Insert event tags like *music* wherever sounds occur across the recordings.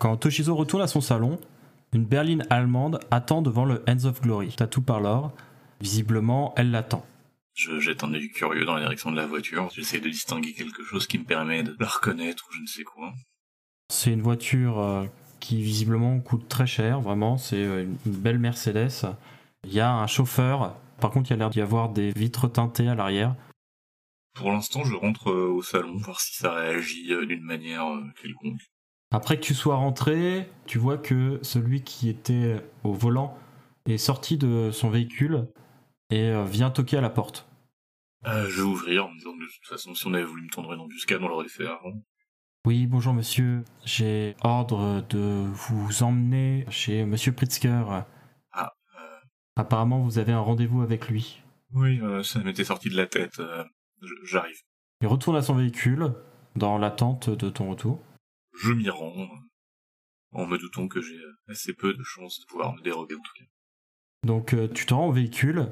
Quand Toshizo retourne à son salon, une berline allemande attend devant le Hands of Glory, tatou par l'or. Visiblement, elle l'attend. Je jette un œil curieux dans la direction de la voiture. J'essaie de distinguer quelque chose qui me permet de la reconnaître ou je ne sais quoi. C'est une voiture euh, qui visiblement coûte très cher, vraiment. C'est euh, une belle Mercedes. Il y a un chauffeur. Par contre, il y a l'air d'y avoir des vitres teintées à l'arrière. Pour l'instant, je rentre euh, au salon voir si ça réagit d'une manière quelconque. Après que tu sois rentré, tu vois que celui qui était au volant est sorti de son véhicule et euh, vient toquer à la porte. Euh, je vais ouvrir en me disant que de toute façon, si on avait voulu me tendre une embuscade, on l'aurait fait avant. Oui, bonjour monsieur. J'ai ordre de vous emmener chez monsieur Pritzker. Ah, Apparemment, vous avez un rendez-vous avec lui. Oui, euh, ça m'était sorti de la tête. euh, J'arrive. Il retourne à son véhicule dans l'attente de ton retour. Je m'y rends, euh, en me doutant que j'ai euh, assez peu de chances de pouvoir me dérober en tout cas. Donc euh, tu te rends au véhicule,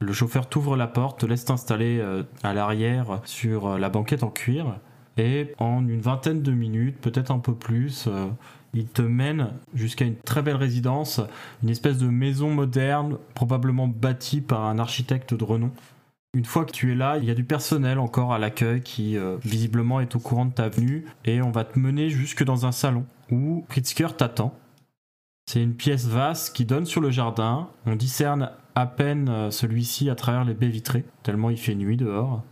le chauffeur t'ouvre la porte, te laisse t'installer à l'arrière sur la banquette en cuir, et en une vingtaine de minutes, peut-être un peu plus, il te mène jusqu'à une très belle résidence, une espèce de maison moderne, probablement bâtie par un architecte de renom. Une fois que tu es là, il y a du personnel encore à l'accueil qui euh, visiblement est au courant de ta venue, et on va te mener jusque dans un salon où Pritzker t'attend. C'est une pièce vaste qui donne sur le jardin. On discerne à peine euh, celui-ci à travers les baies vitrées, tellement il fait nuit dehors.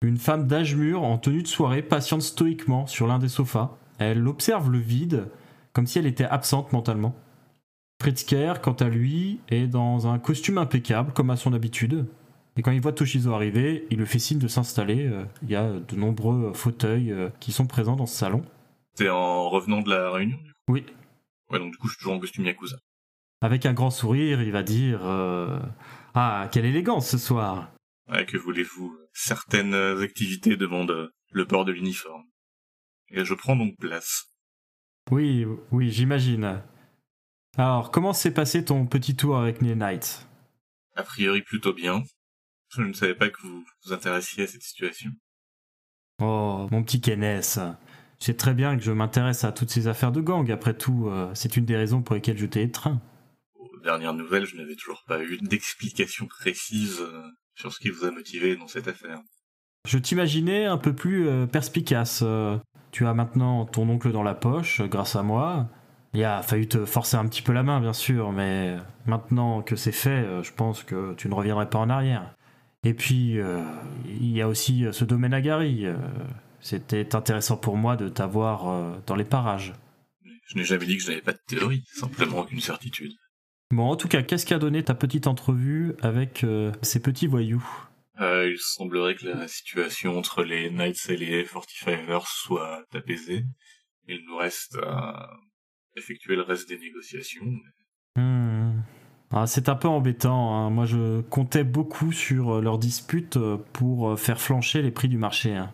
Une femme d'âge mûr en tenue de soirée patiente stoïquement sur l'un des sofas. Elle observe le vide comme si elle était absente mentalement. Pritzker, quant à lui, est dans un costume impeccable comme à son habitude. Et quand il voit Toshizo arriver, il le fait signe de s'installer. Euh, Il y a de nombreux fauteuils euh, qui sont présents dans ce salon. T'es en revenant de la réunion Oui, Ouais, donc du coup, je suis toujours en costume Yakuza. Avec un grand sourire, il va dire euh, Ah, quelle élégance ce soir Ouais, que voulez-vous? Certaines activités demandent le port de l'uniforme. Et je prends donc place. Oui, oui, j'imagine. Alors, comment s'est passé ton petit tour avec les Knights A priori plutôt bien. Je ne savais pas que vous vous intéressiez à cette situation. Oh, mon petit Kenneth. Tu sais très bien que je m'intéresse à toutes ces affaires de gang. Après tout, euh, c'est une des raisons pour lesquelles je t'ai étreint. Aux dernières nouvelles, je n'avais toujours pas eu d'explication précise euh, sur ce qui vous a motivé dans cette affaire. Je t'imaginais un peu plus euh, perspicace. Euh, tu as maintenant ton oncle dans la poche, grâce à moi. Il a fallu te forcer un petit peu la main, bien sûr, mais maintenant que c'est fait, je pense que tu ne reviendrais pas en arrière. Et puis, euh, il y a aussi euh, ce domaine à Gary. euh, C'était intéressant pour moi de t'avoir dans les parages. Je n'ai jamais dit que je n'avais pas de théorie, simplement aucune certitude. Bon, en tout cas, qu'est-ce qu'a donné ta petite entrevue avec euh, ces petits voyous? Euh, il semblerait que la situation entre les Knights et les 45ers soit apaisée. Il nous reste à effectuer le reste des négociations. Hmm. Ah, c'est un peu embêtant. hein. Moi, je comptais beaucoup sur euh, leur dispute euh, pour euh, faire flancher les prix du marché. hein.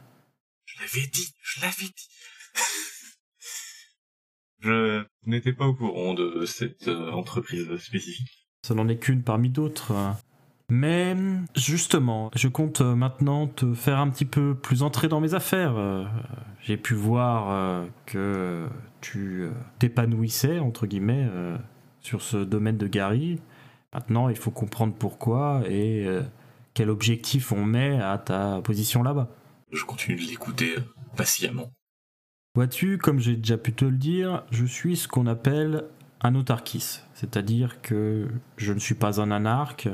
Je l'avais dit, je l'avais dit. *laughs* je n'étais pas au courant de cette entreprise spécifique. Ça n'en est qu'une parmi d'autres. hein. Mais justement, je compte maintenant te faire un petit peu plus entrer dans mes affaires. J'ai pu voir que tu t'épanouissais, entre guillemets, sur ce domaine de Gary. Maintenant, il faut comprendre pourquoi et euh, quel objectif on met à ta position là-bas. Je continue de l'écouter euh, patiemment. Vois-tu, comme j'ai déjà pu te le dire, je suis ce qu'on appelle un autarchis, c'est-à-dire que je ne suis pas un anarque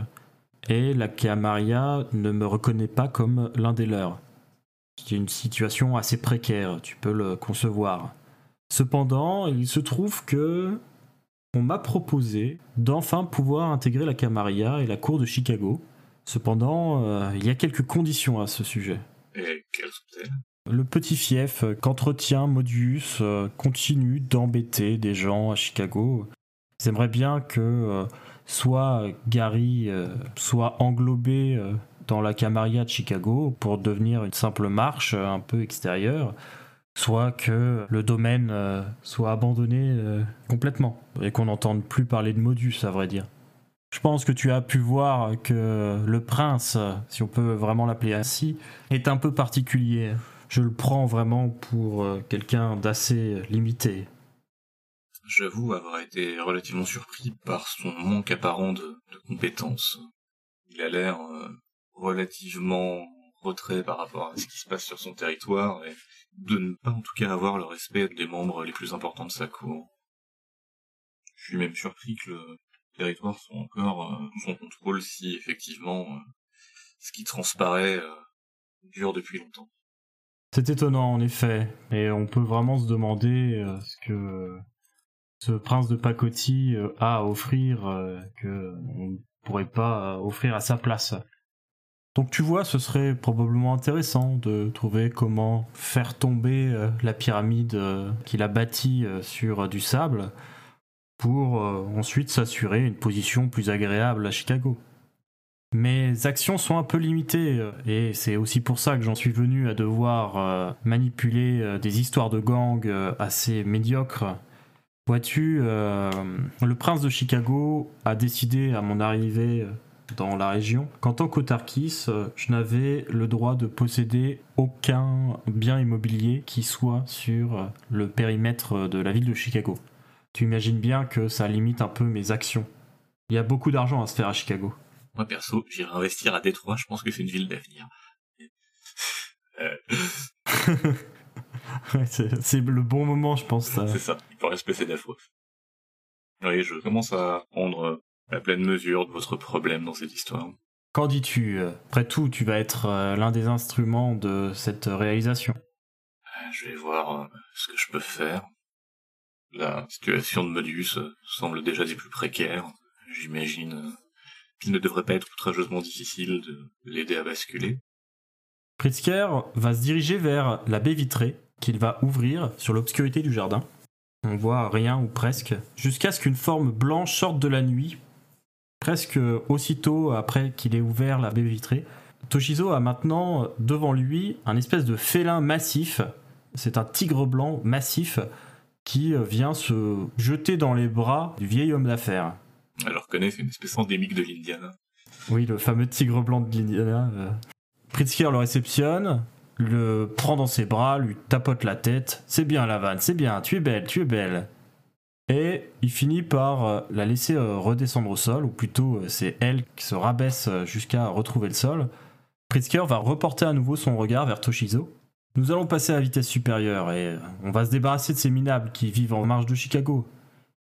et la Maria ne me reconnaît pas comme l'un des leurs. C'est une situation assez précaire, tu peux le concevoir. Cependant, il se trouve que on m'a proposé d'enfin pouvoir intégrer la Camarilla et la cour de Chicago. Cependant, euh, il y a quelques conditions à ce sujet. Et quelles sont-elles? Le petit fief qu'entretient Modius euh, continue d'embêter des gens à Chicago. J'aimerais bien que euh, soit Gary soit englobé dans la Camarilla de Chicago pour devenir une simple marche un peu extérieure, soit que le domaine euh, soit abandonné euh, complètement et qu'on n'entende plus parler de Modus, à vrai dire. Je pense que tu as pu voir que le prince, si on peut vraiment l'appeler ainsi, est un peu particulier. Je le prends vraiment pour euh, quelqu'un d'assez limité. J'avoue avoir été relativement surpris par son manque apparent de, compétences. Il a l'air relativement retrait par rapport à ce qui se passe sur son territoire et de ne pas en tout cas avoir le respect des membres les plus importants de sa cour. Je suis même surpris que le territoire soit encore euh, sous son contrôle si effectivement euh, ce qui transparaît euh, dure depuis longtemps. C'est étonnant en effet, et on peut vraiment se demander ce que ce prince de pacotille a à offrir que on ne pourrait pas offrir à sa place. Donc tu vois, ce serait probablement intéressant de trouver comment faire tomber euh, la pyramide euh, qu'il a bâtie euh, sur du sable pour ensuite s'assurer une position plus agréable à Chicago. Mes actions sont un peu limitées et c'est aussi pour ça que j'en suis venu à devoir manipuler des histoires de gangs assez médiocres. Vois-tu, le prince de Chicago a décidé à mon arrivée dans la région qu'en tant qu'autarkis, euh, je n'avais le droit de posséder aucun bien immobilier qui soit sur euh, le périmètre de la ville de Chicago. Tu imagines bien que ça limite un peu mes actions. Il y a beaucoup d'argent à se faire à Chicago. Moi perso, j'irai investir à Détroit, je pense que c'est une ville d'avenir. *laughs* Euh. *laughs* c'est le bon moment, je pense. C'est ça, il faut respecter d'afro. Oui, je commence à prendre la pleine mesure de votre problème dans cette histoire. Qu'en dis-tu Après tout, tu vas être euh, l'un des instruments de cette réalisation? Euh, je vais voir euh, ce que je peux faire. La situation de Modius semble déjà des plus précaires. J'imagine qu'il ne devrait pas être outrageusement difficile de l'aider à basculer. Pritzker va se diriger vers la baie vitrée qu'il va ouvrir sur l'obscurité du jardin. On voit rien ou presque, jusqu'à ce qu'une forme blanche sorte de la nuit presque aussitôt après qu'il ait ouvert la baie vitrée. Toshizo a maintenant devant lui un espèce de félin massif. C'est un tigre blanc massif qui vient se jeter dans les bras du vieil homme d'affaires. Alors connaît, c'est une espèce endémique de l'Indiana. Oui, le fameux tigre blanc de l'Indiana. Euh. Pritzker le réceptionne, le prend dans ses bras, lui tapote la tête. C'est bien, la vanne, c'est bien, tu es belle, tu es belle. Et il finit par euh, la laisser euh, redescendre au sol, ou plutôt euh, c'est elle qui se rabaisse jusqu'à retrouver le sol. Pritzker va reporter à nouveau son regard vers Toshizo. Nous allons passer à vitesse supérieure et on va se débarrasser de ces minables qui vivent en marge de Chicago.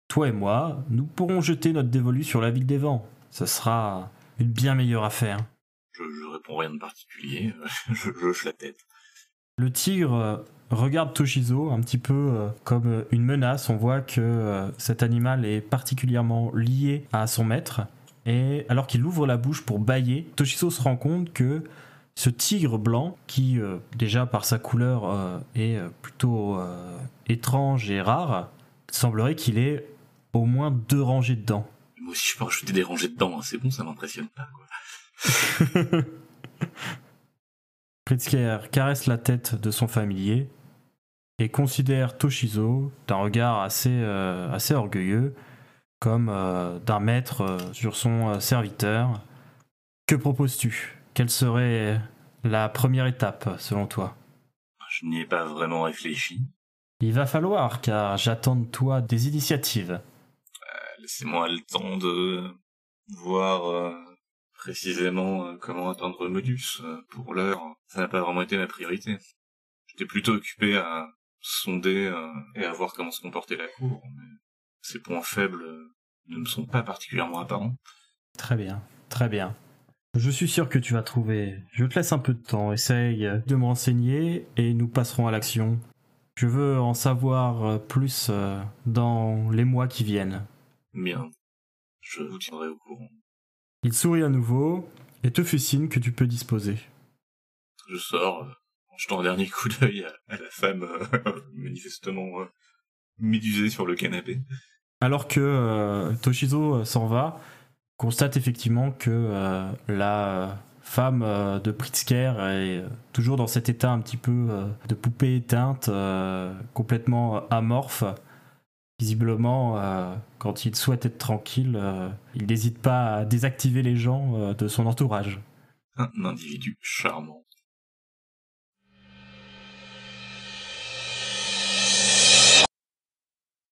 Toi et moi, nous pourrons jeter notre dévolu sur la ville des vents. Ce sera une bien meilleure affaire. Je, je réponds rien de particulier, *laughs* je, je hoche la tête. Le tigre regarde Toshizo un petit peu euh, comme euh, une menace. On voit que euh, cet animal est particulièrement lié à son maître. Et alors qu'il ouvre la bouche pour bailler, Toshizo se rend compte que ce tigre blanc, qui déjà par sa couleur est plutôt étrange et rare, semblerait qu'il ait au moins deux rangées de dents. Moi aussi je peux rajouter des rangées de dents, hein. c'est bon, ça m'impressionne pas. Quoi. *laughs* Pritzker caresse la tête de son familier et considère Toshizo d'un regard assez, euh, assez orgueilleux, comme euh, d'un maître euh, sur son serviteur. Que proposes-tu? Quelle serait la première étape selon toi? Je n'y ai pas vraiment réfléchi. Il va falloir, car j'attends de toi des initiatives. Laissez-moi le temps de voir précisément comment atteindre Modus. pour l'heure, ça n'a pas vraiment été ma priorité. J'étais plutôt occupé à sonder euh, et à voir comment se comportait la cour. Mais ces points faibles ne me sont pas particulièrement apparents. Très bien, très bien. Je suis sûr que tu vas trouver. Je te laisse un peu de temps. Essaye de me renseigner et nous passerons à l'action. Je veux en savoir plus euh, dans les mois qui viennent. Bien. Je vous tiendrai au courant. Il sourit à nouveau et te fait signe que tu peux disposer. Je sors, euh, jetant un dernier coup d'œil à, à la femme euh, *laughs* manifestement euh, médusée sur le canapé. Alors que euh, Toshizo s'en va, constate effectivement que la femme de Pritzker est toujours dans cet état un petit peu de poupée éteinte, complètement amorphe. Visiblement, quand il souhaite être tranquille, il n'hésite pas à désactiver les gens de son entourage. Un individu charmant.